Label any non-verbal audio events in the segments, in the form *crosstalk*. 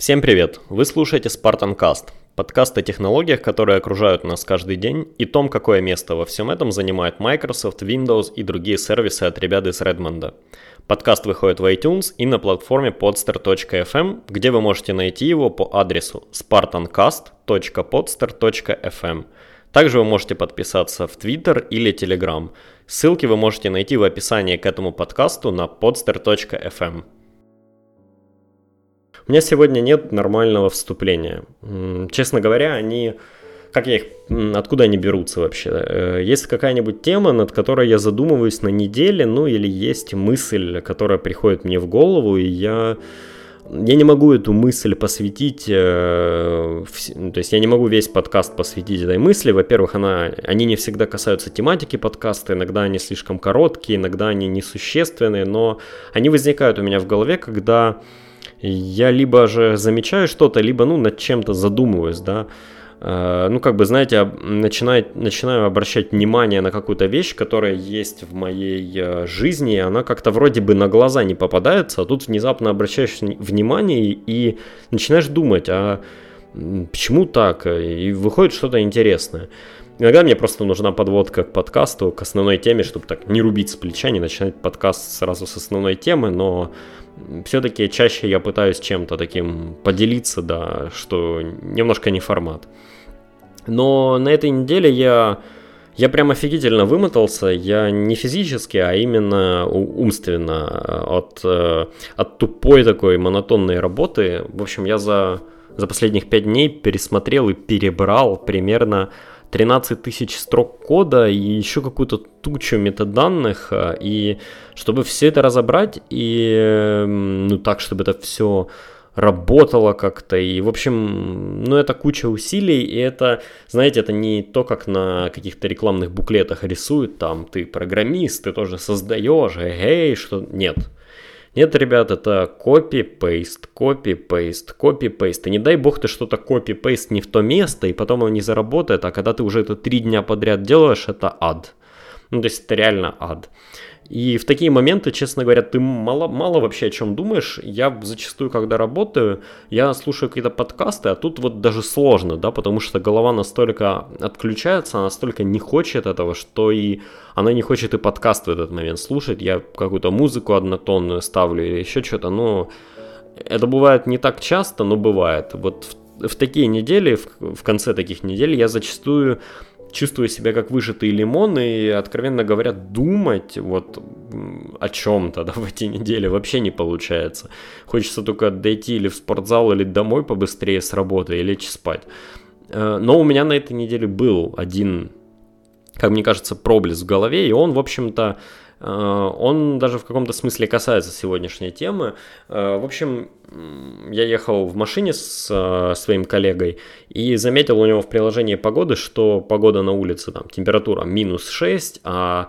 Всем привет! Вы слушаете Spartan Cast, подкаст о технологиях, которые окружают нас каждый день, и том, какое место во всем этом занимает Microsoft, Windows и другие сервисы от ребят из Redmond. Подкаст выходит в iTunes и на платформе podster.fm, где вы можете найти его по адресу spartancast.podster.fm. Также вы можете подписаться в Twitter или Telegram. Ссылки вы можете найти в описании к этому подкасту на podster.fm. У меня сегодня нет нормального вступления. Честно говоря, они... Как я их... Откуда они берутся вообще? Э, есть какая-нибудь тема, над которой я задумываюсь на неделе, ну или есть мысль, которая приходит мне в голову, и я... Я не могу эту мысль посвятить, э, то есть я не могу весь подкаст посвятить этой мысли. Во-первых, она, они не всегда касаются тематики подкаста, иногда они слишком короткие, иногда они несущественные, но они возникают у меня в голове, когда я либо же замечаю что-то, либо, ну, над чем-то задумываюсь, да, э, ну, как бы, знаете, начинаю, начинаю обращать внимание на какую-то вещь, которая есть в моей э, жизни, и она как-то вроде бы на глаза не попадается, а тут внезапно обращаешь внимание и начинаешь думать, а почему так, и выходит что-то интересное. Иногда мне просто нужна подводка к подкасту, к основной теме, чтобы так не рубить с плеча, не начинать подкаст сразу с основной темы, но все-таки чаще я пытаюсь чем-то таким поделиться, да, что немножко не формат. Но на этой неделе я, я прям офигительно вымотался, я не физически, а именно умственно от, э, от тупой такой монотонной работы. В общем, я за, за последних пять дней пересмотрел и перебрал примерно 13 тысяч строк кода и еще какую-то тучу метаданных, а, и чтобы все это разобрать, и ну так, чтобы это все работало как-то, и в общем, ну это куча усилий, и это, знаете, это не то, как на каких-то рекламных буклетах рисуют, там ты программист, ты тоже создаешь, эй, что, нет, нет, ребят, это копи-пейст, копи-пейст, копи-пейст. И не дай бог ты что-то копи-пейст не в то место, и потом он не заработает, а когда ты уже это три дня подряд делаешь, это ад. Ну, то есть это реально ад. И в такие моменты, честно говоря, ты мало, мало вообще о чем думаешь. Я зачастую, когда работаю, я слушаю какие-то подкасты, а тут вот даже сложно, да, потому что голова настолько отключается, она настолько не хочет этого, что и она не хочет и подкаст в этот момент слушать. Я какую-то музыку однотонную ставлю или еще что-то, но это бывает не так часто, но бывает. Вот в, в такие недели, в, в конце таких недель я зачастую чувствую себя как выжатый лимон и, откровенно говоря, думать вот о чем-то *laughs* да, в эти недели вообще не получается. Хочется только дойти или в спортзал, или домой побыстрее с работы, и лечь спать. Э, но у меня на этой неделе был один, как мне кажется, проблеск в голове, и он, в общем-то, он даже в каком-то смысле касается сегодняшней темы. Э, в общем, я ехал в машине с э, своим коллегой и заметил у него в приложении погоды, что погода на улице, там, температура минус 6, а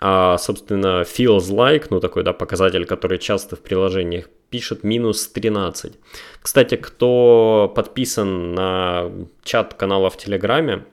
а, собственно, feels like, ну такой, да, показатель, который часто в приложениях пишет минус 13. Кстати, кто подписан на чат канала в Телеграме,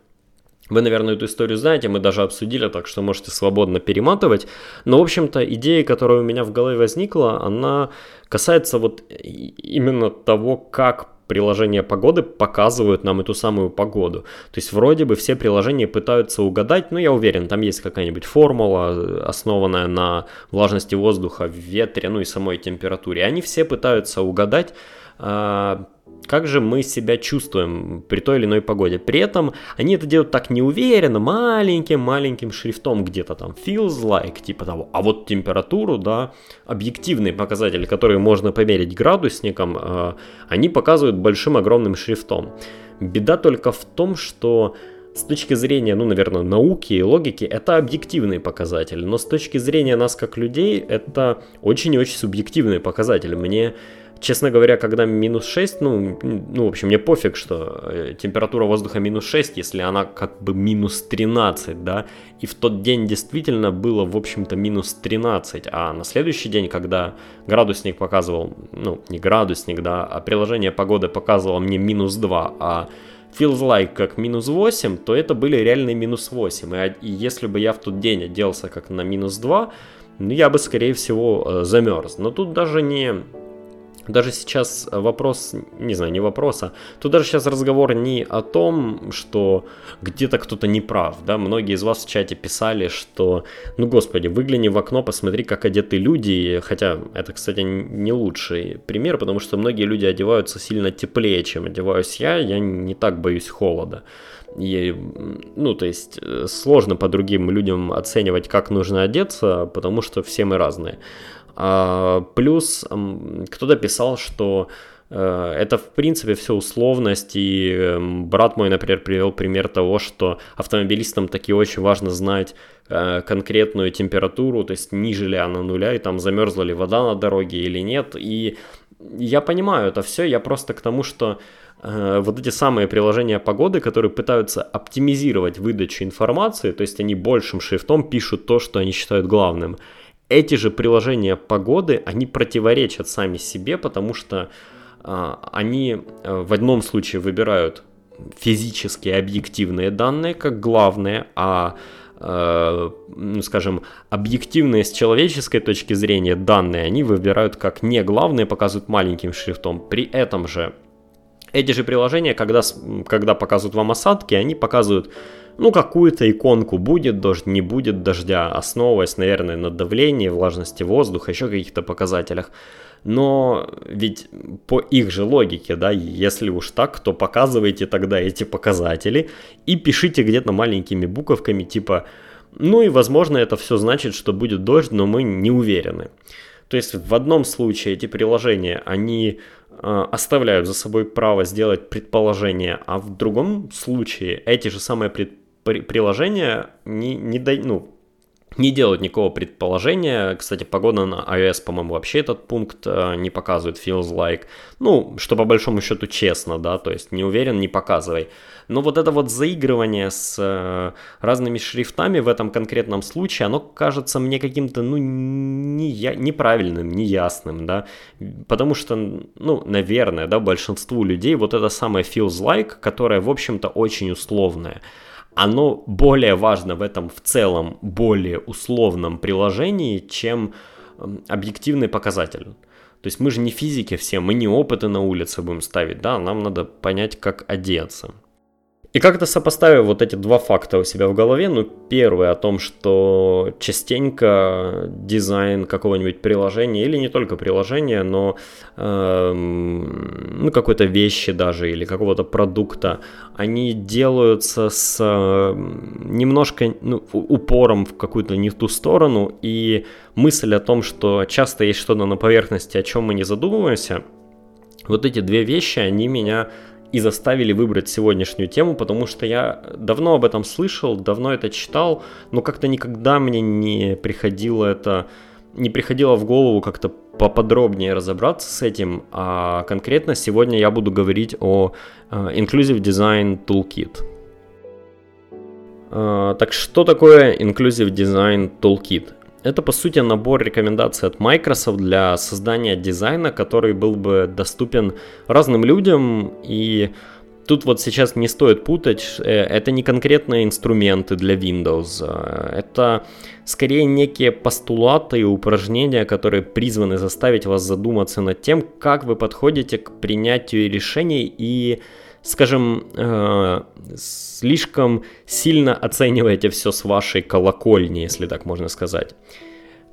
вы, наверное, эту историю знаете, мы даже обсудили, так что можете свободно перематывать. Но, в общем-то, идея, которая у меня в голове возникла, она касается вот именно того, как приложения погоды показывают нам эту самую погоду. То есть вроде бы все приложения пытаются угадать, но я уверен, там есть какая-нибудь формула, основанная на влажности воздуха, ветре, ну и самой температуре. Они все пытаются угадать а, как же мы себя чувствуем при той или иной погоде. При этом они это делают так неуверенно, маленьким-маленьким шрифтом где-то там feels like, типа того. А вот температуру, да, объективные показатели, которые можно померить градусником, э, они показывают большим огромным шрифтом. Беда только в том, что с точки зрения, ну, наверное, науки и логики, это объективные показатели, но с точки зрения нас как людей, это очень и очень субъективные показатели. Мне Честно говоря, когда минус 6, ну, ну, в общем, мне пофиг, что э, температура воздуха минус 6, если она как бы минус 13, да, и в тот день действительно было, в общем-то, минус 13, а на следующий день, когда градусник показывал, ну, не градусник, да, а приложение погоды показывало мне минус 2, а feels like как минус 8, то это были реальные минус 8, и, и если бы я в тот день оделся как на минус 2, ну, я бы, скорее всего, э, замерз. Но тут даже не даже сейчас вопрос, не знаю, не вопрос, а тут даже сейчас разговор не о том, что где-то кто-то не прав, да, многие из вас в чате писали, что, ну, господи, выгляни в окно, посмотри, как одеты люди, хотя это, кстати, не лучший пример, потому что многие люди одеваются сильно теплее, чем одеваюсь я, я не так боюсь холода. И, ну, то есть э, сложно по другим людям оценивать, как нужно одеться, потому что все мы разные. А, плюс кто-то писал, что э, это в принципе все условность, и брат мой, например, привел пример того, что автомобилистам таки очень важно знать э, конкретную температуру, то есть ниже ли она нуля, и там замерзла ли вода на дороге или нет, и я понимаю это все, я просто к тому, что э, вот эти самые приложения погоды, которые пытаются оптимизировать выдачу информации, то есть они большим шрифтом пишут то, что они считают главным – эти же приложения погоды, они противоречат сами себе, потому что э, они э, в одном случае выбирают физические объективные данные как главные, а э, ну, скажем, объективные с человеческой точки зрения данные они выбирают как не главные, показывают маленьким шрифтом. При этом же эти же приложения, когда, когда показывают вам осадки, они показывают ну, какую-то иконку будет дождь, не будет дождя, основываясь, наверное, на давлении, влажности воздуха, еще каких-то показателях. Но ведь по их же логике, да, если уж так, то показывайте тогда эти показатели и пишите где-то маленькими буковками, типа, ну и возможно это все значит, что будет дождь, но мы не уверены. То есть в одном случае эти приложения, они э, оставляют за собой право сделать предположение, а в другом случае эти же самые предположения приложение не, не, дай, ну, не делают никакого предположения. Кстати, погода на iOS, по-моему, вообще этот пункт э, не показывает, feels like. Ну, что по большому счету честно, да, то есть не уверен, не показывай. Но вот это вот заигрывание с э, разными шрифтами в этом конкретном случае, оно кажется мне каким-то, ну, не я, неправильным, неясным, да, потому что, ну, наверное, да, большинству людей вот это самое feels like, которое, в общем-то, очень условное – оно более важно в этом в целом более условном приложении, чем объективный показатель. То есть мы же не физики все, мы не опыты на улице будем ставить, да, нам надо понять, как одеться. И как-то сопоставив вот эти два факта у себя в голове, ну, первый о том, что частенько дизайн какого-нибудь приложения, или не только приложения, но э, ну, какой-то вещи даже, или какого-то продукта, они делаются с э, немножко ну, упором в какую-то не ту сторону, и мысль о том, что часто есть что-то на поверхности, о чем мы не задумываемся, вот эти две вещи, они меня и заставили выбрать сегодняшнюю тему, потому что я давно об этом слышал, давно это читал, но как-то никогда мне не приходило это, не приходило в голову как-то поподробнее разобраться с этим, а конкретно сегодня я буду говорить о uh, Inclusive Design Toolkit. Uh, так что такое Inclusive Design Toolkit? Это, по сути, набор рекомендаций от Microsoft для создания дизайна, который был бы доступен разным людям. И тут вот сейчас не стоит путать, э, это не конкретные инструменты для Windows. Э, это скорее некие постулаты и упражнения, которые призваны заставить вас задуматься над тем, как вы подходите к принятию решений и скажем, э, слишком сильно оцениваете все с вашей колокольни, если так можно сказать.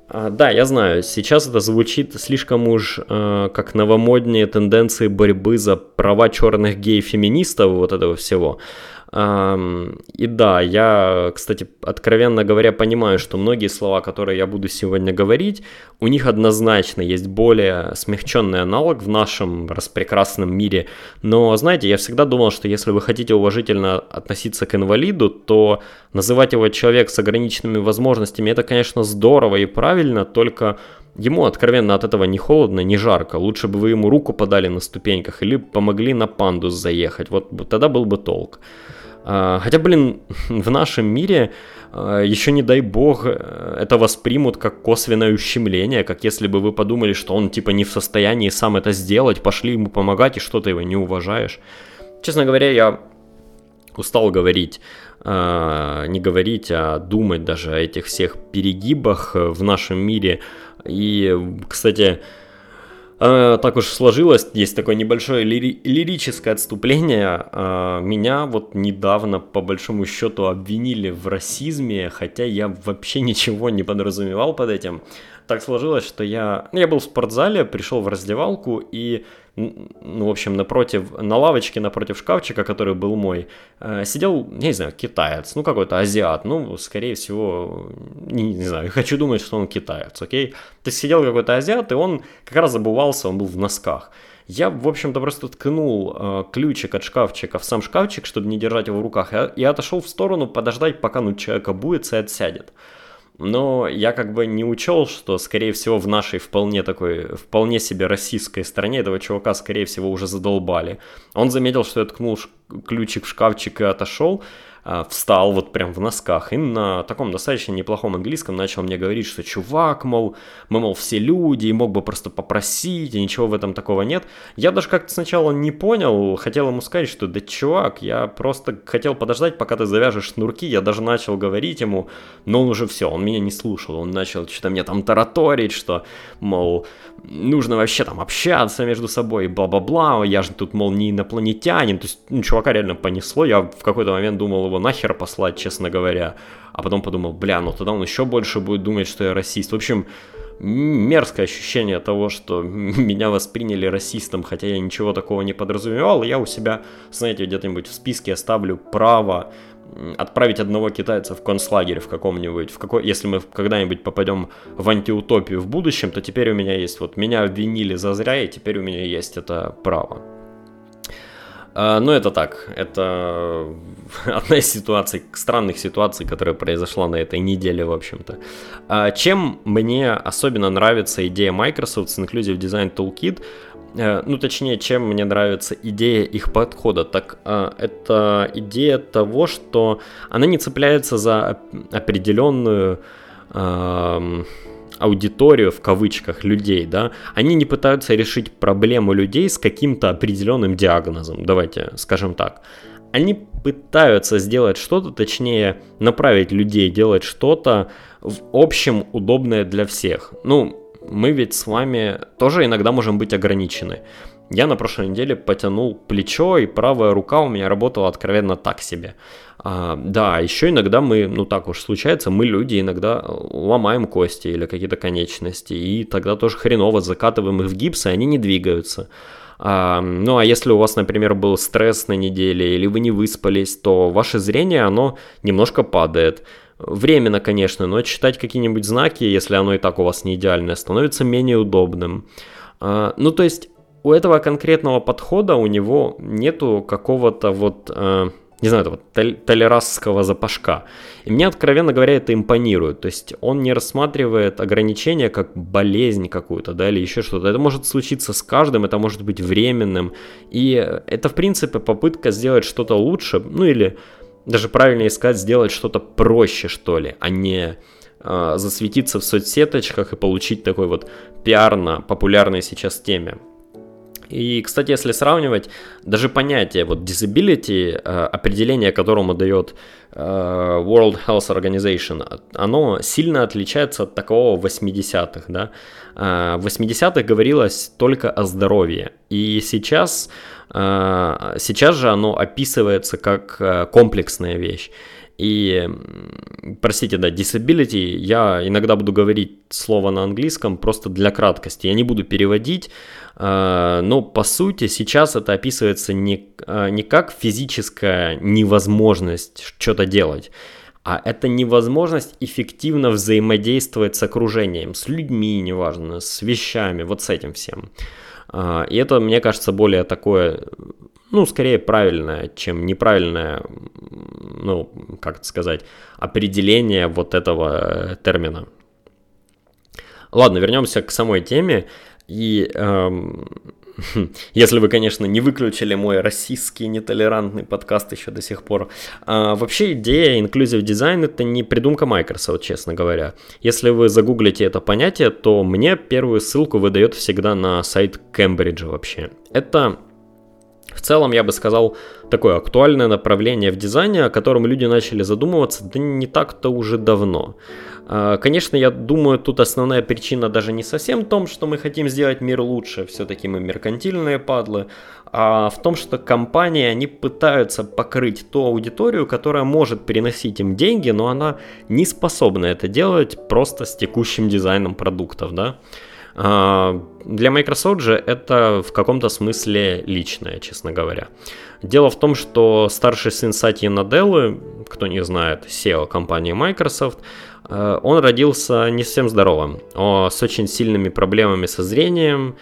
А, да, я знаю, сейчас это звучит слишком уж э, как новомодные тенденции борьбы за права черных гей-феминистов, вот этого всего. И да, я, кстати, откровенно говоря, понимаю, что многие слова, которые я буду сегодня говорить, у них однозначно есть более смягченный аналог в нашем распрекрасном мире. Но, знаете, я всегда думал, что если вы хотите уважительно относиться к инвалиду, то называть его человек с ограниченными возможностями, это, конечно, здорово и правильно, только Ему откровенно от этого не холодно, не жарко. Лучше бы вы ему руку подали на ступеньках или помогли на пандус заехать. Вот тогда был бы толк. А, хотя, блин, *laughs* в нашем мире а, еще не дай бог э, это воспримут как косвенное ущемление, как если бы вы подумали, что он типа не в состоянии сам это сделать, пошли ему помогать и что ты его не уважаешь. Честно говоря, я устал говорить, а, не говорить, а думать даже о этих всех перегибах в нашем мире. И, кстати, Так уж сложилось, есть такое небольшое лири- лирическое отступление. Э, меня вот недавно, по большому счету, обвинили в расизме, хотя я вообще ничего не подразумевал под этим. Так сложилось, что я, я был в спортзале, пришел в раздевалку и ну, в общем, напротив, на лавочке напротив шкафчика, который был мой, э, сидел, я не знаю, китаец, ну, какой-то азиат, ну, скорее всего, не, не знаю, *laughs* хочу думать, что он китаец, окей? То есть сидел какой-то азиат, и он как раз забывался, он был в носках. Я, в общем-то, просто ткнул э, ключик от шкафчика в сам шкафчик, чтобы не держать его в руках, и, и отошел в сторону подождать, пока ну, человек обуется и отсядет но я как бы не учел, что, скорее всего, в нашей вполне такой, вполне себе российской стране этого чувака, скорее всего, уже задолбали. Он заметил, что я ткнул ключик в шкафчик и отошел, встал вот прям в носках. И на таком достаточно неплохом английском начал мне говорить, что чувак, мол, мы, мол, все люди, и мог бы просто попросить, и ничего в этом такого нет. Я даже как-то сначала не понял, хотел ему сказать, что да чувак, я просто хотел подождать, пока ты завяжешь шнурки, я даже начал говорить ему, но он уже все, он меня не слушал, он начал что-то мне там тараторить, что, мол, нужно вообще там общаться между собой, бла-бла-бла, я же тут, мол, не инопланетянин, то есть, ну, чувака реально понесло, я в какой-то момент думал его нахер послать, честно говоря, а потом подумал, бля, ну тогда он еще больше будет думать, что я расист. В общем, мерзкое ощущение того, что *laughs* меня восприняли расистом, хотя я ничего такого не подразумевал, я у себя, знаете, где-нибудь в списке оставлю право отправить одного китайца в концлагерь в каком-нибудь, в какой, если мы когда-нибудь попадем в антиутопию в будущем, то теперь у меня есть, вот меня обвинили за зря, и теперь у меня есть это право. А, ну, это так, это *laughs* одна из ситуаций, странных ситуаций, которая произошла на этой неделе, в общем-то. А, чем мне особенно нравится идея Microsoft с Inclusive Design Toolkit, ну точнее, чем мне нравится идея их подхода, так э, это идея того, что она не цепляется за определенную э, аудиторию в кавычках людей, да, они не пытаются решить проблему людей с каким-то определенным диагнозом, давайте скажем так. Они пытаются сделать что-то, точнее направить людей делать что-то в общем удобное для всех. Ну, мы ведь с вами тоже иногда можем быть ограничены. Я на прошлой неделе потянул плечо, и правая рука у меня работала откровенно так себе. А, да, еще иногда мы, ну так уж случается, мы люди иногда ломаем кости или какие-то конечности, и тогда тоже хреново закатываем их в гипс, и они не двигаются. А, ну а если у вас, например, был стресс на неделе, или вы не выспались, то ваше зрение, оно немножко падает. Временно, конечно, но читать какие-нибудь знаки, если оно и так у вас не идеальное, становится менее удобным. А, ну, то есть у этого конкретного подхода у него нету какого-то вот, а, не знаю, этого толерасского запашка. И мне, откровенно говоря, это импонирует. То есть он не рассматривает ограничения как болезнь какую-то, да, или еще что-то. Это может случиться с каждым, это может быть временным. И это, в принципе, попытка сделать что-то лучше, ну или даже правильнее искать сделать что-то проще, что ли, а не э, засветиться в соцсеточках и получить такой вот пиар на популярной сейчас теме. И, кстати, если сравнивать, даже понятие вот disability, э, определение которому дает э, World Health Organization, оно сильно отличается от такого 80-х, да. Э, в 80-х говорилось только о здоровье, и сейчас сейчас же оно описывается как э, комплексная вещь. И, простите, да, disability, я иногда буду говорить слово на английском просто для краткости. Я не буду переводить, а, но по сути сейчас это описывается не, не как физическая невозможность что-то делать, а это невозможность эффективно взаимодействовать с окружением, с людьми, неважно, с вещами, вот с этим всем. А, и это, мне кажется, более такое, ну, скорее правильное, чем неправильное, ну, как это сказать, определение вот этого э, термина. Ладно, вернемся к самой теме. И эм, *laughs* Если вы, конечно, не выключили мой российский нетолерантный подкаст еще до сих пор. А, вообще идея Inclusive Design это не придумка Microsoft, честно говоря. Если вы загуглите это понятие, то мне первую ссылку выдает всегда на сайт Кембриджа вообще. Это в целом, я бы сказал, такое актуальное направление в дизайне, о котором люди начали задумываться, да не так-то уже давно. А, конечно, я думаю, тут основная причина даже не совсем в том, что мы хотим сделать мир лучше, все-таки мы меркантильные падлы, а в том, что компании, они пытаются покрыть ту аудиторию, которая может приносить им деньги, но она не способна это делать просто с текущим дизайном продуктов, да. А, для Microsoft же это в каком-то смысле личное, честно говоря. Дело в том, что старший сын Сати Наделлы, кто не знает, SEO компании Microsoft, э, он родился не совсем здоровым, с очень сильными проблемами со зрением,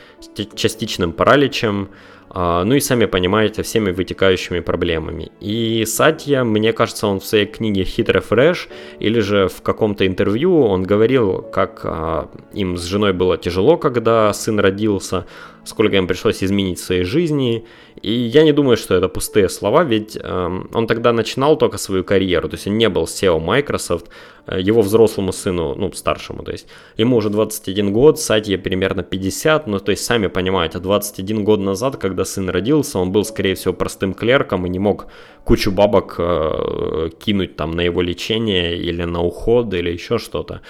частичным параличем, а, ну и сами понимаете, всеми вытекающими проблемами. И Сатья, мне кажется, он в своей книге «Хитрый фреш» или же в каком-то интервью он говорил, как а, им с женой было тяжело, когда сын родился, сколько им пришлось изменить в своей жизни. И я не думаю, что это пустые слова, ведь э, он тогда начинал только свою карьеру, то есть он не был SEO Microsoft, э, его взрослому сыну, ну, старшему, то есть ему уже 21 год, Сатье примерно 50, ну, то есть сами понимаете, 21 год назад, когда сын родился, он был, скорее всего, простым клерком и не мог кучу бабок э, кинуть там на его лечение или на уход или еще что-то.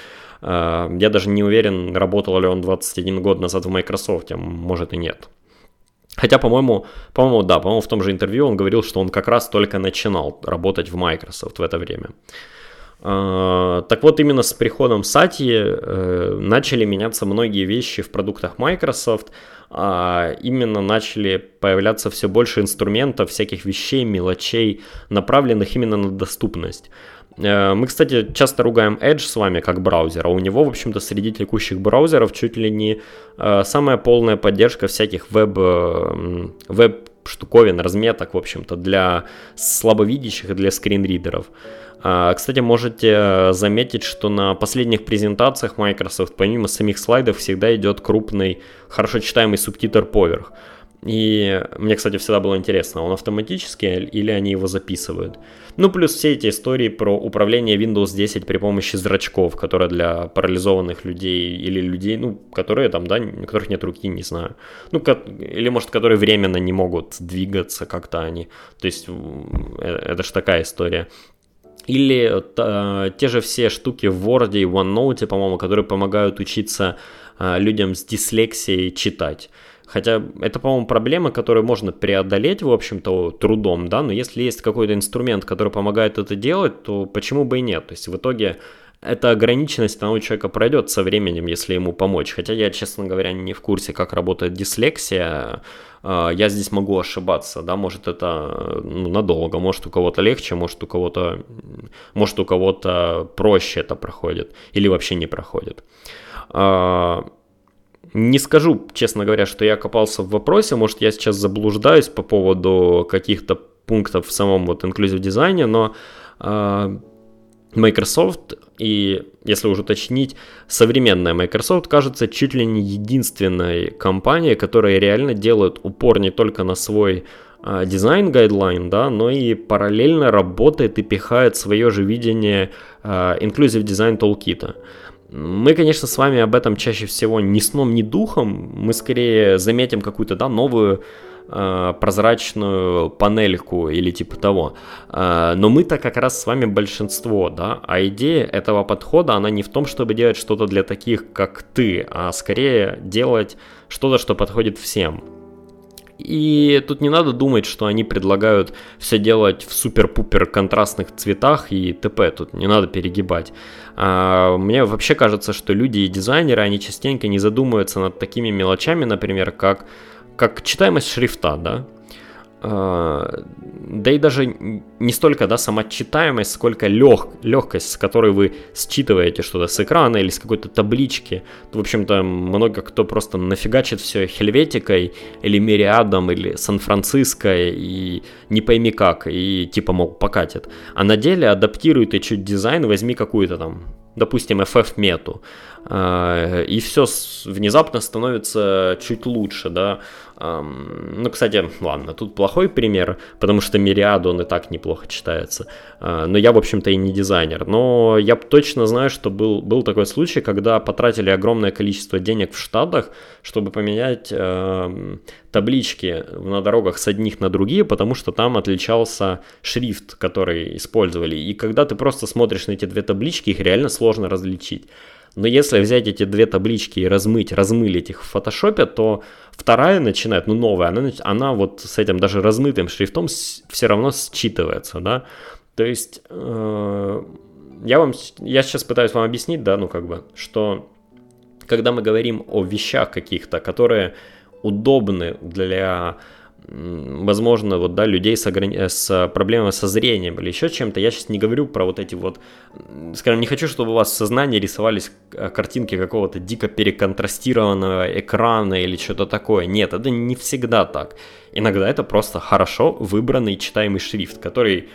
Э, я даже не уверен, работал ли он 21 год назад в Microsoft, а может и нет. Хотя, по-моему, по-моему, да, по-моему, в том же интервью он говорил, что он как раз только начинал работать в Microsoft в это время. Uh, так вот, именно с приходом Сати uh, начали меняться многие вещи в продуктах Microsoft, именно начали появляться все больше инструментов, всяких вещей, мелочей, направленных именно на доступность. Э, мы, кстати, часто ругаем Edge с вами как браузер, а у него, в общем-то, среди текущих браузеров чуть ли не э, самая полная поддержка всяких веб, э, веб штуковин, разметок, в общем-то, для слабовидящих и для скринридеров. Кстати, можете заметить, что на последних презентациях Microsoft, помимо самих слайдов, всегда идет крупный, хорошо читаемый субтитр поверх. И мне, кстати, всегда было интересно, он автоматический или они его записывают. Ну, плюс все эти истории про управление Windows 10 при помощи зрачков, которые для парализованных людей или людей, ну, которые там, да, у которых нет руки, не знаю. Ну, или, может, которые временно не могут двигаться как-то они. То есть, э, это же такая история. Или э, те же все штуки в Word и OneNote, по-моему, которые помогают учиться э, людям с дислексией читать. Хотя это, по-моему, проблема, которую можно преодолеть, в общем-то, трудом, да, но если есть какой-то инструмент, который помогает это делать, то почему бы и нет? То есть в итоге эта ограниченность, она человека пройдет со временем, если ему помочь. Хотя я, честно говоря, не в курсе, как работает дислексия. А, я здесь могу ошибаться, да, может это ну, надолго, может у кого-то легче, может у кого-то, может у кого-то проще это проходит или вообще не проходит. А, не скажу, честно говоря, что я копался в вопросе, может я сейчас заблуждаюсь по поводу каких-то пунктов в самом вот inclusive дизайне, но э, Microsoft и, если уже уточнить, современная Microsoft кажется чуть ли не единственной компанией, которая реально делает упор не только на свой э, дизайн гайдлайн, да, но и параллельно работает и пихает свое же видение э, Inclusive Design Toolkit. Мы, конечно, с вами об этом чаще всего ни сном, ни духом. Мы скорее заметим какую-то да, новую э, прозрачную панельку или типа того. Э, но мы-то как раз с вами большинство, да. А идея этого подхода, она не в том, чтобы делать что-то для таких, как ты, а скорее делать что-то, что подходит всем. И тут не надо думать, что они предлагают все делать в супер-пупер контрастных цветах и т.п. Тут не надо перегибать. А, мне вообще кажется, что люди и дизайнеры, они частенько не задумываются над такими мелочами, например, как, как читаемость шрифта, да. А, да и даже не столько да, сама читаемость, сколько лег, легкость, с которой вы считываете что-то с экрана или с какой-то таблички. В общем-то, много кто просто нафигачит все Хельветикой или Мириадом или Сан-Франциско и не пойми как, и типа мог покатит. А на деле адаптирует и чуть дизайн, возьми какую-то там допустим, FF-мету, а, и все внезапно становится чуть лучше, да. Ну, кстати, ладно, тут плохой пример, потому что Мириад, он и так неплохо читается. А, но я, в общем-то, и не дизайнер. Но я точно знаю, что был, был такой случай, когда потратили огромное количество денег в Штатах, чтобы поменять э, таблички на дорогах с одних на другие, потому что там отличался шрифт, который использовали. И когда ты просто смотришь на эти две таблички, их реально сложно различить. Но если взять эти две таблички и размыть, размылить их в фотошопе, то вторая начинает, ну новая, она, она вот с этим даже размытым шрифтом все равно считывается, да. То есть э, я вам, я сейчас пытаюсь вам объяснить, да, ну как бы, что когда мы говорим о вещах каких-то, которые удобны для возможно, вот, да, людей с, ограни... с проблемами со зрением или еще чем-то. Я сейчас не говорю про вот эти вот, скажем, не хочу, чтобы у вас в сознании рисовались э, картинки какого-то дико переконтрастированного экрана или что-то такое. Нет, это не всегда так. Иногда это просто хорошо выбранный читаемый шрифт, который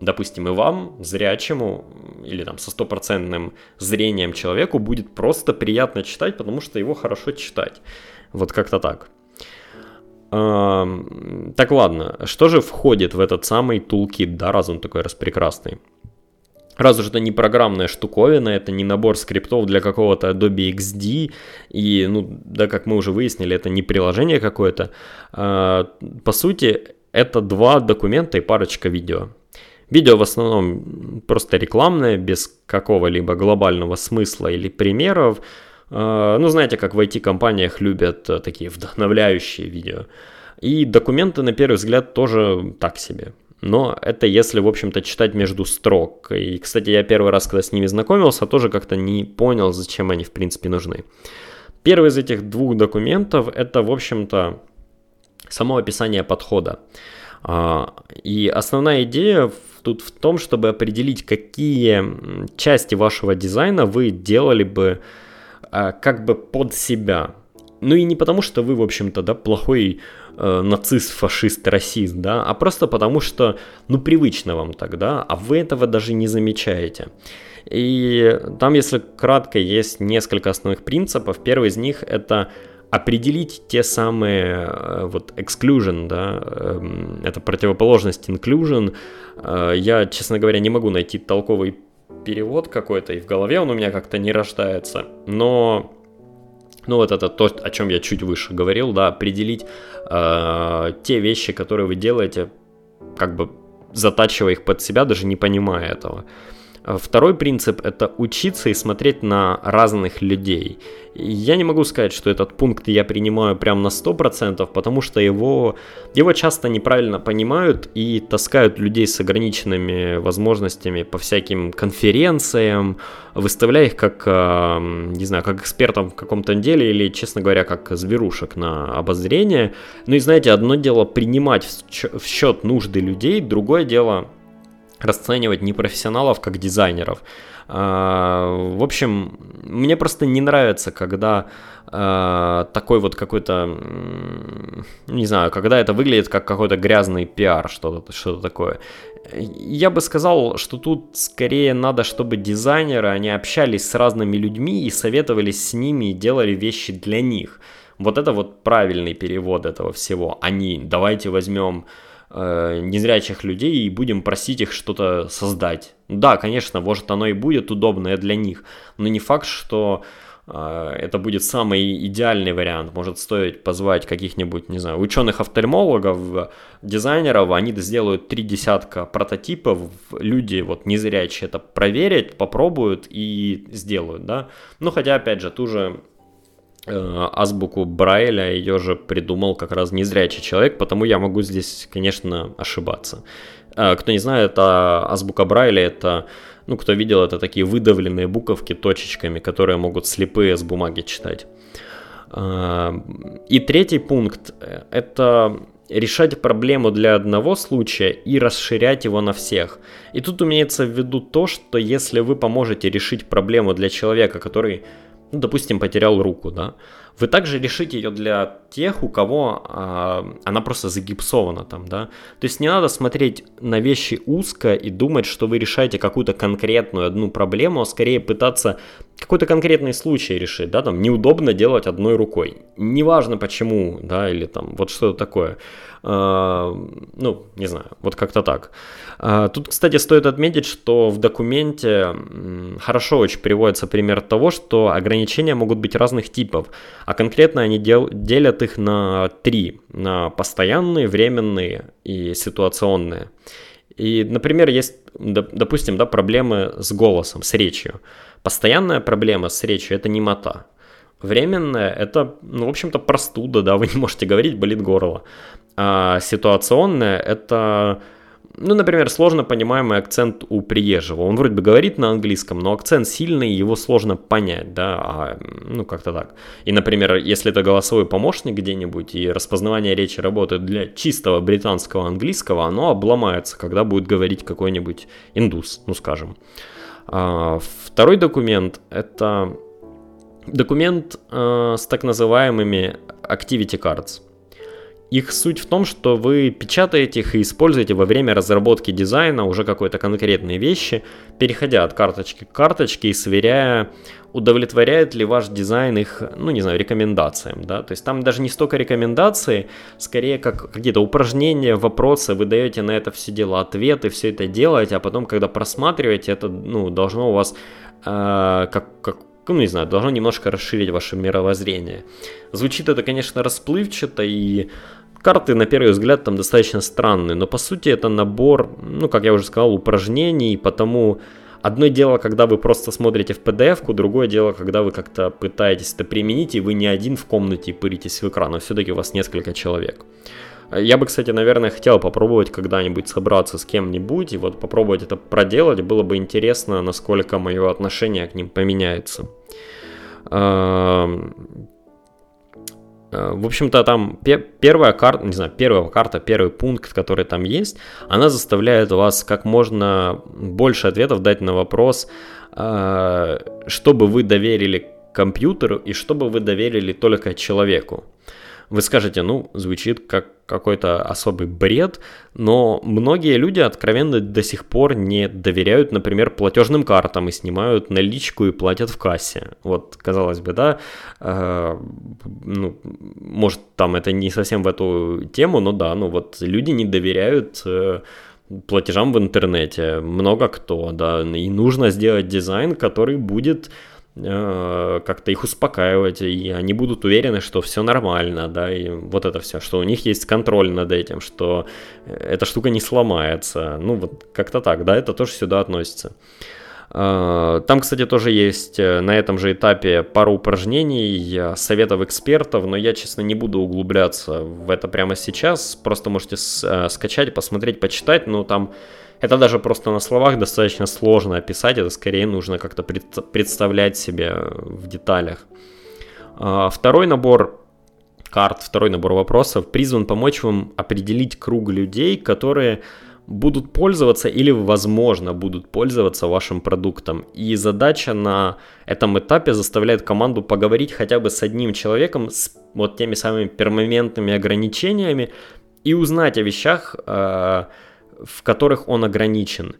допустим, и вам, зрячему или там со стопроцентным зрением человеку будет просто приятно читать, потому что его хорошо читать. Вот как-то так. Так ладно, что же входит в этот самый тулкит, да, раз он такой распрекрасный? Раз уж это не программная штуковина, это не набор скриптов для какого-то Adobe XD, и, ну, да, как мы уже выяснили, это не приложение какое-то. А, по сути, это два документа и парочка видео. Видео в основном просто рекламное, без какого-либо глобального смысла или примеров. А, ну, знаете, как в IT-компаниях любят э, такие вдохновляющие видео. И документы, на первый взгляд, тоже так себе. Но это если, в общем-то, читать между строк. И, кстати, я первый раз, когда с ними знакомился, тоже как-то не понял, зачем они, в принципе, нужны. Первый из этих двух документов – это, в общем-то, само описание подхода. А, и основная идея тут в том, чтобы определить, какие части вашего дизайна вы делали бы как бы под себя. Ну и не потому, что вы, в общем-то, да, плохой э, нацист, фашист, расист, да, а просто потому, что, ну, привычно вам тогда, а вы этого даже не замечаете. И там, если кратко, есть несколько основных принципов. Первый из них это определить те самые э, вот exclusion, да, эм, это противоположность inclusion. Э, я, честно говоря, не могу найти толковый перевод какой-то, и в голове он у меня как-то не рождается. Но, ну вот это то, о чем я чуть выше говорил, да, определить э, те вещи, которые вы делаете, как бы затачивая их под себя, даже не понимая этого. Второй принцип – это учиться и смотреть на разных людей. Я не могу сказать, что этот пункт я принимаю прям на 100%, потому что его, его часто неправильно понимают и таскают людей с ограниченными возможностями по всяким конференциям, выставляя их как, а, не знаю, как экспертом в каком-то деле или, честно говоря, как зверушек на обозрение. Ну и знаете, одно дело принимать в счет нужды людей, другое дело расценивать непрофессионалов как дизайнеров. А, в общем, мне просто не нравится, когда а, такой вот какой-то, не знаю, когда это выглядит как какой-то грязный пиар, что-то что такое. Я бы сказал, что тут скорее надо, чтобы дизайнеры, они общались с разными людьми и советовались с ними и делали вещи для них. Вот это вот правильный перевод этого всего. Они, давайте возьмем э, незрячих людей и будем просить их что-то создать. Да, конечно, может оно и будет удобное для них, но не факт, что э, это будет самый идеальный вариант. Может стоить позвать каких-нибудь, не знаю, ученых-офтальмологов, дизайнеров, они сделают три десятка прототипов, люди вот незрячие это проверят, попробуют и сделают, да. Ну, хотя, опять же, ту же азбуку Брайля ее же придумал как раз незрячий человек, потому я могу здесь, конечно, ошибаться. Э, кто не знает, это азбука Брайля, это, ну, кто видел, это такие выдавленные буковки точечками, которые могут слепые с бумаги читать. Э, и третий пункт – это решать проблему для одного случая и расширять его на всех. И тут имеется в виду то, что если вы поможете решить проблему для человека, который ну, допустим, потерял руку, да, вы также решите ее для тех, у кого а, она просто загипсована там, да. То есть не надо смотреть на вещи узко и думать, что вы решаете какую-то конкретную одну проблему, а скорее пытаться какой-то конкретный случай решить, да, там неудобно делать одной рукой. Неважно почему, да, или там вот что-то такое. А, ну, не знаю, вот как-то так. А, тут, кстати, стоит отметить, что в документе хорошо очень приводится пример того, что ограничения могут быть разных типов, а конкретно они дел- делят их на три, на постоянные, временные и ситуационные. И, например, есть, допустим, да, проблемы с голосом, с речью. Постоянная проблема с речью – это немота. Временная – это, ну, в общем-то, простуда, да, *laughs* вы не можете говорить, болит горло. А ситуационная – это ну, например, сложно понимаемый акцент у приезжего. Он вроде бы говорит на английском, но акцент сильный, его сложно понять, да, а, ну, как-то так. И, например, если это голосовой помощник где-нибудь, и распознавание речи работает для чистого британского английского, оно обломается, когда будет говорить какой-нибудь индус, ну, скажем. А, второй документ – это документ а, с так называемыми activity cards – их суть в том, что вы печатаете их и используете во время разработки дизайна уже какой-то конкретные вещи, переходя от карточки к карточке и сверяя, удовлетворяет ли ваш дизайн их, ну не знаю, рекомендациям, да, то есть там даже не столько рекомендации, скорее как какие-то упражнения, вопросы, вы даете на это все дело ответы, все это делаете, а потом, когда просматриваете, это, ну, должно у вас э, как, как ну, не знаю, должно немножко расширить ваше мировоззрение. Звучит это, конечно, расплывчато и Карты, на первый взгляд, там достаточно странные, но по сути это набор, ну, как я уже сказал, упражнений, потому одно дело, когда вы просто смотрите в PDF-ку, другое дело, когда вы как-то пытаетесь это применить, и вы не один в комнате пыритесь в экран, а все-таки у вас несколько человек. Я бы, кстати, наверное, хотел попробовать когда-нибудь собраться с кем-нибудь и вот попробовать это проделать. Было бы интересно, насколько мое отношение к ним поменяется. Э, в общем-то, там первая карта, не знаю, первая карта, первый пункт, который там есть, она заставляет вас как можно больше ответов дать на вопрос, э, чтобы вы доверили компьютеру и чтобы вы доверили только человеку. Вы скажете, ну, звучит как какой-то особый бред, но многие люди откровенно до сих пор не доверяют, например, платежным картам и снимают наличку и платят в кассе. Вот, казалось бы, да, э, ну, может, там это не совсем в эту тему, но да, ну вот люди не доверяют э, платежам в интернете, много кто, да, и нужно сделать дизайн, который будет как-то их успокаивать, и они будут уверены, что все нормально, да, и вот это все, что у них есть контроль над этим, что эта штука не сломается, ну вот как-то так, да, это тоже сюда относится. Э, там, кстати, тоже есть э, на этом же этапе пару упражнений, советов экспертов, но я, честно, не буду углубляться в это прямо сейчас, просто можете скачать, посмотреть, почитать, но там это даже просто на словах достаточно сложно описать, это скорее нужно как-то представлять себе в деталях. А, второй набор карт, второй набор вопросов призван помочь вам определить круг людей, которые будут пользоваться или, возможно, будут пользоваться вашим продуктом. И задача на этом этапе заставляет команду поговорить хотя бы с одним человеком с вот теми самыми перманентными ограничениями и узнать о вещах, э, в которых он ограничен.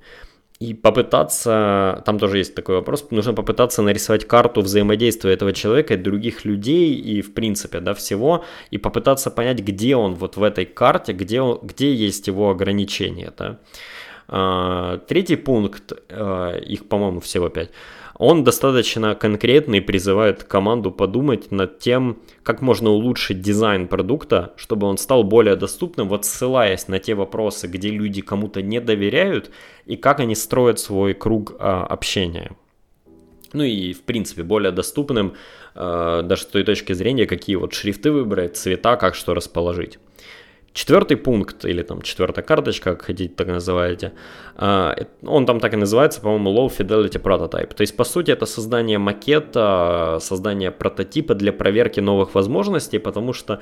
И попытаться, там тоже есть такой вопрос, нужно попытаться нарисовать карту взаимодействия этого человека и других людей и в принципе, да, всего, и попытаться понять, где он вот в этой карте, где, он, где есть его ограничения, да. А, третий пункт, а, их, по-моему, всего пять, он достаточно конкретный призывает команду подумать над тем, как можно улучшить дизайн продукта, чтобы он стал более доступным, вот ссылаясь на те вопросы, где люди кому-то не доверяют, и как они строят свой круг а, общения. Ну и, в принципе, более доступным э, даже с той точки зрения, какие вот шрифты выбрать, цвета, как что расположить. Четвертый пункт, или там четвертая карточка, как хотите так называете, а, он там так и называется, по-моему, Low Fidelity Prototype. То есть, по сути, это создание макета, создание прототипа для проверки новых возможностей, потому что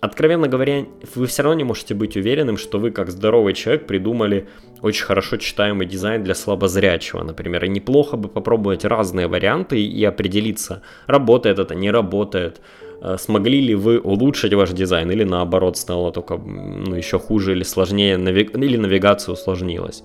откровенно говоря, вы все равно не можете быть уверенным, что вы, как здоровый человек, придумали очень хорошо читаемый дизайн для слабозрячего, например. И неплохо бы попробовать разные варианты и определиться, работает это, не работает. Э, смогли ли вы улучшить ваш дизайн или наоборот стало только ну, еще хуже или сложнее, или навигация усложнилась.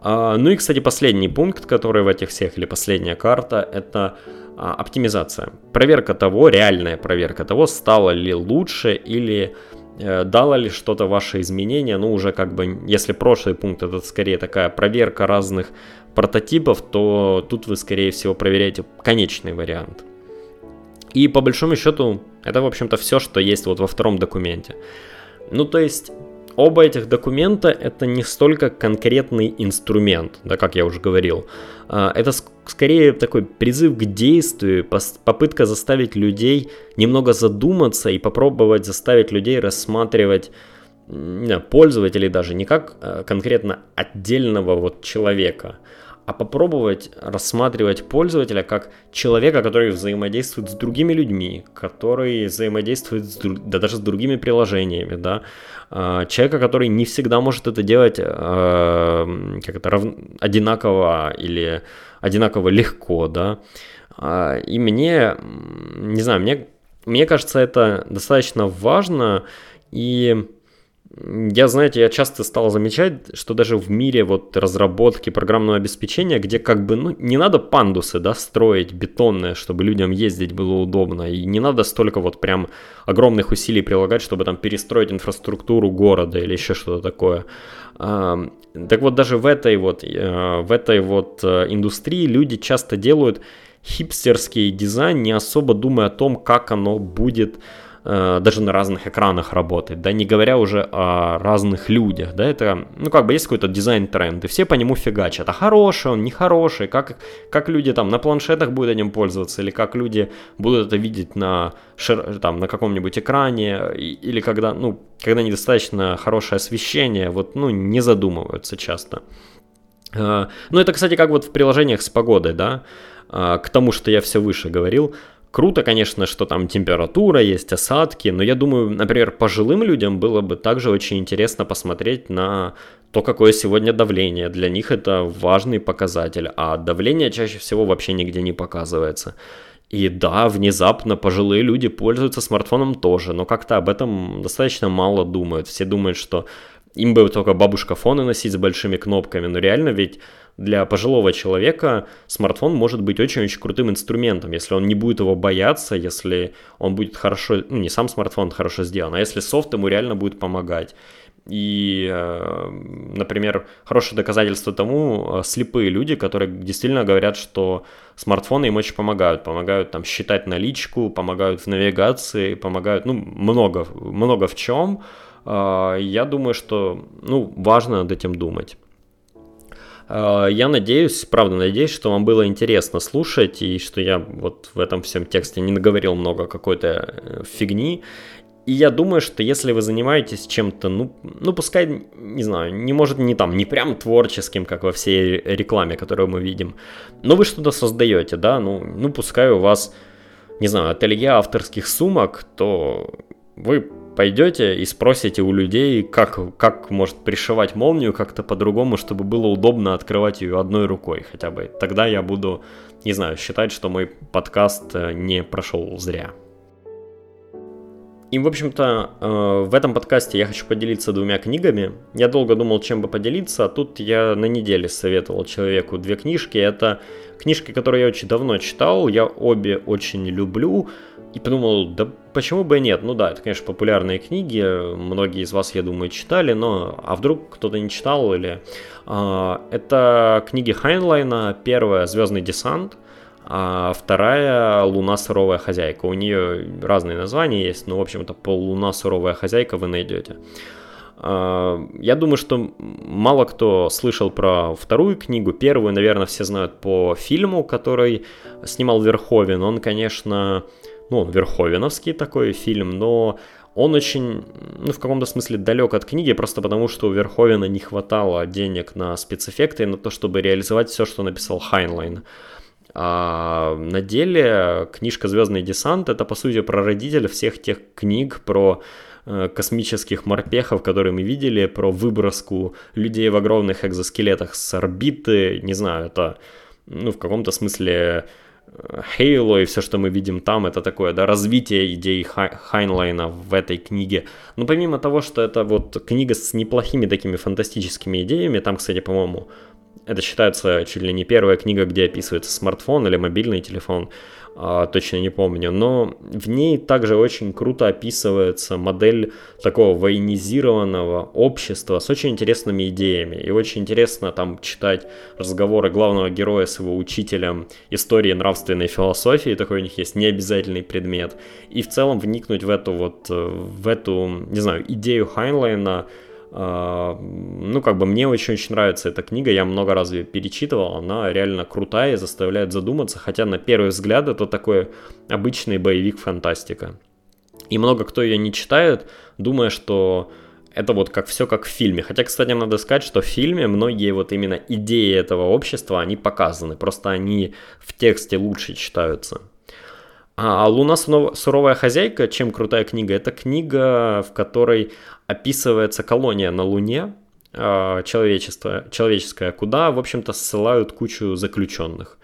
А, ну и, кстати, последний пункт, который в этих всех, или последняя карта, это а, оптимизация. Проверка того, реальная проверка того, стало ли лучше или э, дало ли что-то ваше изменение. Ну, уже как бы, если прошлый пункт это скорее такая проверка разных прототипов, то тут вы, скорее всего, проверяете конечный вариант. И по большому счету, это, в общем-то, все, что есть вот во втором документе. Ну, то есть, оба этих документа это не столько конкретный инструмент, да, как я уже говорил. А, это скорее такой призыв к действию, попытка заставить людей немного задуматься и попробовать заставить людей рассматривать пользователей даже не как а, конкретно отдельного вот человека, а попробовать рассматривать пользователя как человека, который взаимодействует с другими людьми, который взаимодействует с, да даже с другими приложениями, да, а, человека, который не всегда может это делать а, как это, рав... одинаково или одинаково легко, да, а, и мне, не знаю, мне, мне кажется, это достаточно важно, и я, знаете, я часто стал замечать, что даже в мире вот разработки программного обеспечения, где как бы, ну, не надо пандусы, да, строить бетонные, чтобы людям ездить было удобно, и не надо столько вот прям огромных усилий прилагать, чтобы там перестроить инфраструктуру города или еще что-то такое. Так вот, даже в этой вот, э, в этой вот э, индустрии люди часто делают хипстерский дизайн, не особо думая о том, как оно будет даже на разных экранах работать, да, не говоря уже о разных людях, да, это, ну, как бы есть какой-то дизайн-тренд, и все по нему фигачат, а хороший он, нехороший, как, как люди там на планшетах будут этим пользоваться, или как люди будут это видеть на, там, на каком-нибудь экране, или когда, ну, когда недостаточно хорошее освещение, вот, ну, не задумываются часто. Э, ну, это, кстати, как вот в приложениях с погодой, да, э, к тому, что я все выше говорил, Круто, конечно, что там температура есть, осадки, но я думаю, например, пожилым людям было бы также очень интересно посмотреть на то, какое сегодня давление. Для них это важный показатель, а давление чаще всего вообще нигде не показывается. И да, внезапно пожилые люди пользуются смартфоном тоже, но как-то об этом достаточно мало думают. Все думают, что им бы только бабушка фоны носить с большими кнопками, но реально ведь для пожилого человека смартфон может быть очень-очень крутым инструментом, если он не будет его бояться, если он будет хорошо, ну не сам смартфон хорошо сделан, а если софт ему реально будет помогать. И, э, например, хорошее доказательство тому э, слепые люди, которые действительно говорят, что смартфоны им очень помогают. Помогают там считать наличку, помогают в навигации, помогают, ну, много, много в чем. Э, я думаю, что, ну, важно над этим думать. Э, я надеюсь, правда надеюсь, что вам было интересно слушать и что я вот в этом всем тексте не наговорил много какой-то э, фигни. И я думаю, что если вы занимаетесь чем-то, ну, ну, пускай, не знаю, не может не там, не прям творческим, как во всей рекламе, которую мы видим, но вы что-то создаете, да, ну, ну, пускай у вас, не знаю, ателье авторских сумок, то вы пойдете и спросите у людей, как, как может пришивать молнию как-то по-другому, чтобы было удобно открывать ее одной рукой хотя бы. Тогда я буду, не знаю, считать, что мой подкаст э, не прошел зря. И, в общем-то, э, в этом подкасте я хочу поделиться двумя книгами. Я долго думал, чем бы поделиться, а тут я на неделе советовал человеку две книжки. Это книжки, которые я очень давно читал, я обе очень люблю. И подумал, да почему бы и нет? Ну да, это, конечно, популярные книги, многие из вас, я думаю, читали, но а вдруг кто-то не читал или... А, это книги Хайнлайна, первая «Звездный десант», а вторая «Луна суровая хозяйка». У нее разные названия есть, но, в общем-то, по «Луна суровая хозяйка» вы найдете. А, я думаю, что мало кто слышал про вторую книгу. Первую, наверное, все знают по фильму, который снимал Верховен. Он, конечно, ну, он верховеновский такой фильм, но он очень, ну, в каком-то смысле далек от книги, просто потому что у Верховена не хватало денег на спецэффекты и на то, чтобы реализовать все, что написал Хайнлайн. А на деле книжка «Звездный десант» — это, по сути, прародитель всех тех книг про э, космических морпехов, которые мы видели, про выброску людей в огромных экзоскелетах с орбиты, не знаю, это ну, в каком-то смысле Halo и все, что мы видим там, это такое, да, развитие идей Хайнлайна в этой книге. Но помимо того, что это вот книга с неплохими такими фантастическими идеями, там, кстати, по-моему, это считается чуть ли не первая книга, где описывается смартфон или мобильный телефон. А, точно не помню, но в ней также очень круто описывается модель такого военизированного общества с очень интересными идеями. И очень интересно там читать разговоры главного героя с его учителем истории нравственной философии, такой у них есть необязательный предмет, и в целом вникнуть в эту вот, в эту, не знаю, идею Хайнлайна, ну, как бы мне очень-очень нравится эта книга, я много раз ее перечитывал, она реально крутая и заставляет задуматься, хотя на первый взгляд это такой обычный боевик-фантастика. И много кто ее не читает, думая, что это вот как все как в фильме. Хотя, кстати, надо сказать, что в фильме многие вот именно идеи этого общества, они показаны, просто они в тексте лучше читаются. А «Луна суровая хозяйка», чем крутая книга, это книга, в которой описывается колония на Луне, а, человечество, человеческая, куда, в общем-то, ссылают кучу заключенных.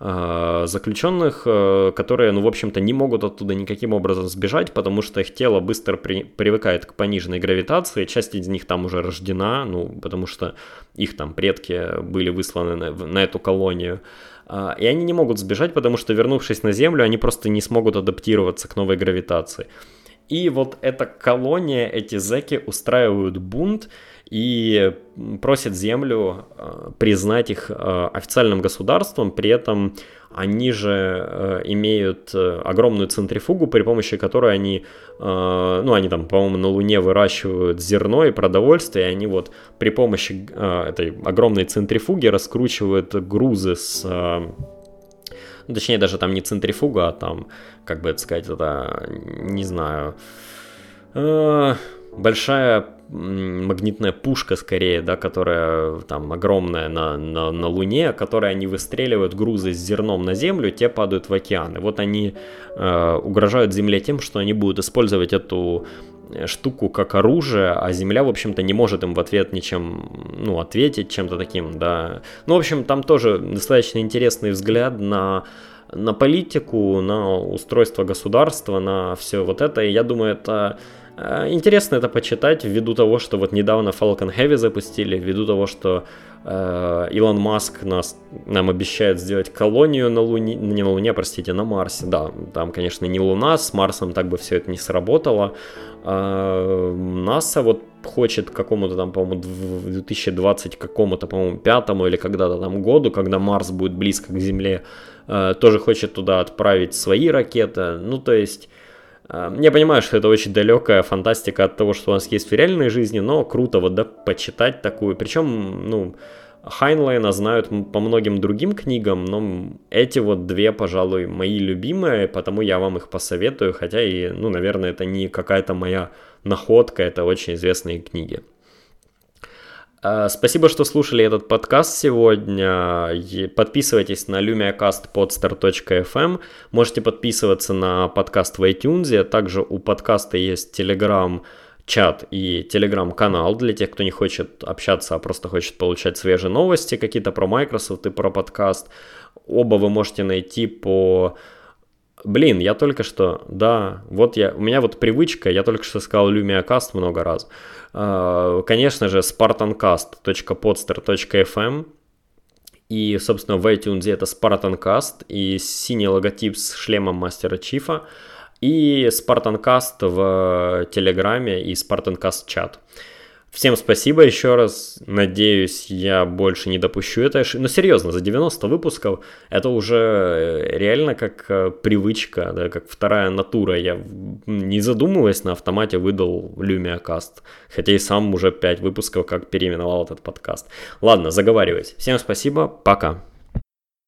А, заключенных, э, которые, ну, в общем-то, не могут оттуда никаким образом сбежать, потому что их тело быстро при, привыкает к пониженной гравитации, часть из них там уже рождена, ну, потому что их там предки были высланы на, на эту колонию. А, и они не могут сбежать, потому что, вернувшись на Землю, они просто не смогут адаптироваться к новой гравитации. И вот эта колония, эти зеки устраивают бунт и просят землю э, признать их э, официальным государством, при этом они же э, имеют огромную центрифугу, при помощи которой они, ну, они там, по-моему, на Луне выращивают зерно и продовольствие, и они вот при помощи этой огромной центрифуги раскручивают грузы с ну, точнее, даже там не центрифуга, а там, как бы это сказать, это, не знаю, э, большая магнитная пушка скорее, да, которая там огромная на, на, на Луне, которой они выстреливают грузы с зерном на Землю, те падают в океан. И вот они э, угрожают Земле тем, что они будут использовать эту штуку как оружие, а Земля, в общем-то, не может им в ответ ничем, ну, ответить чем-то таким, да. Ну, в общем, там тоже достаточно интересный взгляд на на политику, на устройство государства, на все вот это. И я думаю, это э, интересно это почитать ввиду того, что вот недавно Falcon Heavy запустили, ввиду того, что э, Илон Маск нас, нам обещает сделать колонию на Луне, не на Луне, простите, на Марсе. Да, там, конечно, не Луна, с Марсом так бы все это не сработало. Э, НАСА вот хочет какому-то там, по-моему, в 2020 какому-то, по-моему, пятому или когда-то там году, когда Марс будет близко к Земле, Э, тоже хочет туда отправить свои ракеты. Ну, то есть, э, я понимаю, что это очень далекая фантастика от того, что у нас есть в реальной жизни, но круто вот, да, почитать такую. Причем, ну, Хайнлайна знают по многим другим книгам, но эти вот две, пожалуй, мои любимые, потому я вам их посоветую, хотя и, ну, наверное, это не какая-то моя находка, это очень известные книги. Э, спасибо, что слушали этот подкаст сегодня. Подписывайтесь на lumiacastpodster.fm. Можете подписываться на подкаст в iTunes. Также у подкаста есть Telegram чат и телеграм-канал для тех, кто не хочет общаться, а просто хочет получать свежие новости какие-то про Microsoft и про подкаст. Оба вы можете найти по Блин, я только что, да, вот я, у меня вот привычка, я только что сказал LumiaCast много раз. А, конечно же, spartancast.podster.fm и, собственно, в iTunes это Spartancast и синий логотип с шлемом Мастера Чифа и Spartancast в Телеграме и Spartancast чат. Всем спасибо еще раз. Надеюсь, я больше не допущу этой ошибки. Но серьезно, за 90 выпусков это уже э, реально как э, привычка, да, как вторая натура. Я не задумываясь на автомате выдал LumiaCast. Хотя и сам уже 5 выпусков как переименовал этот подкаст. Ладно, заговаривайся. Всем спасибо, пока.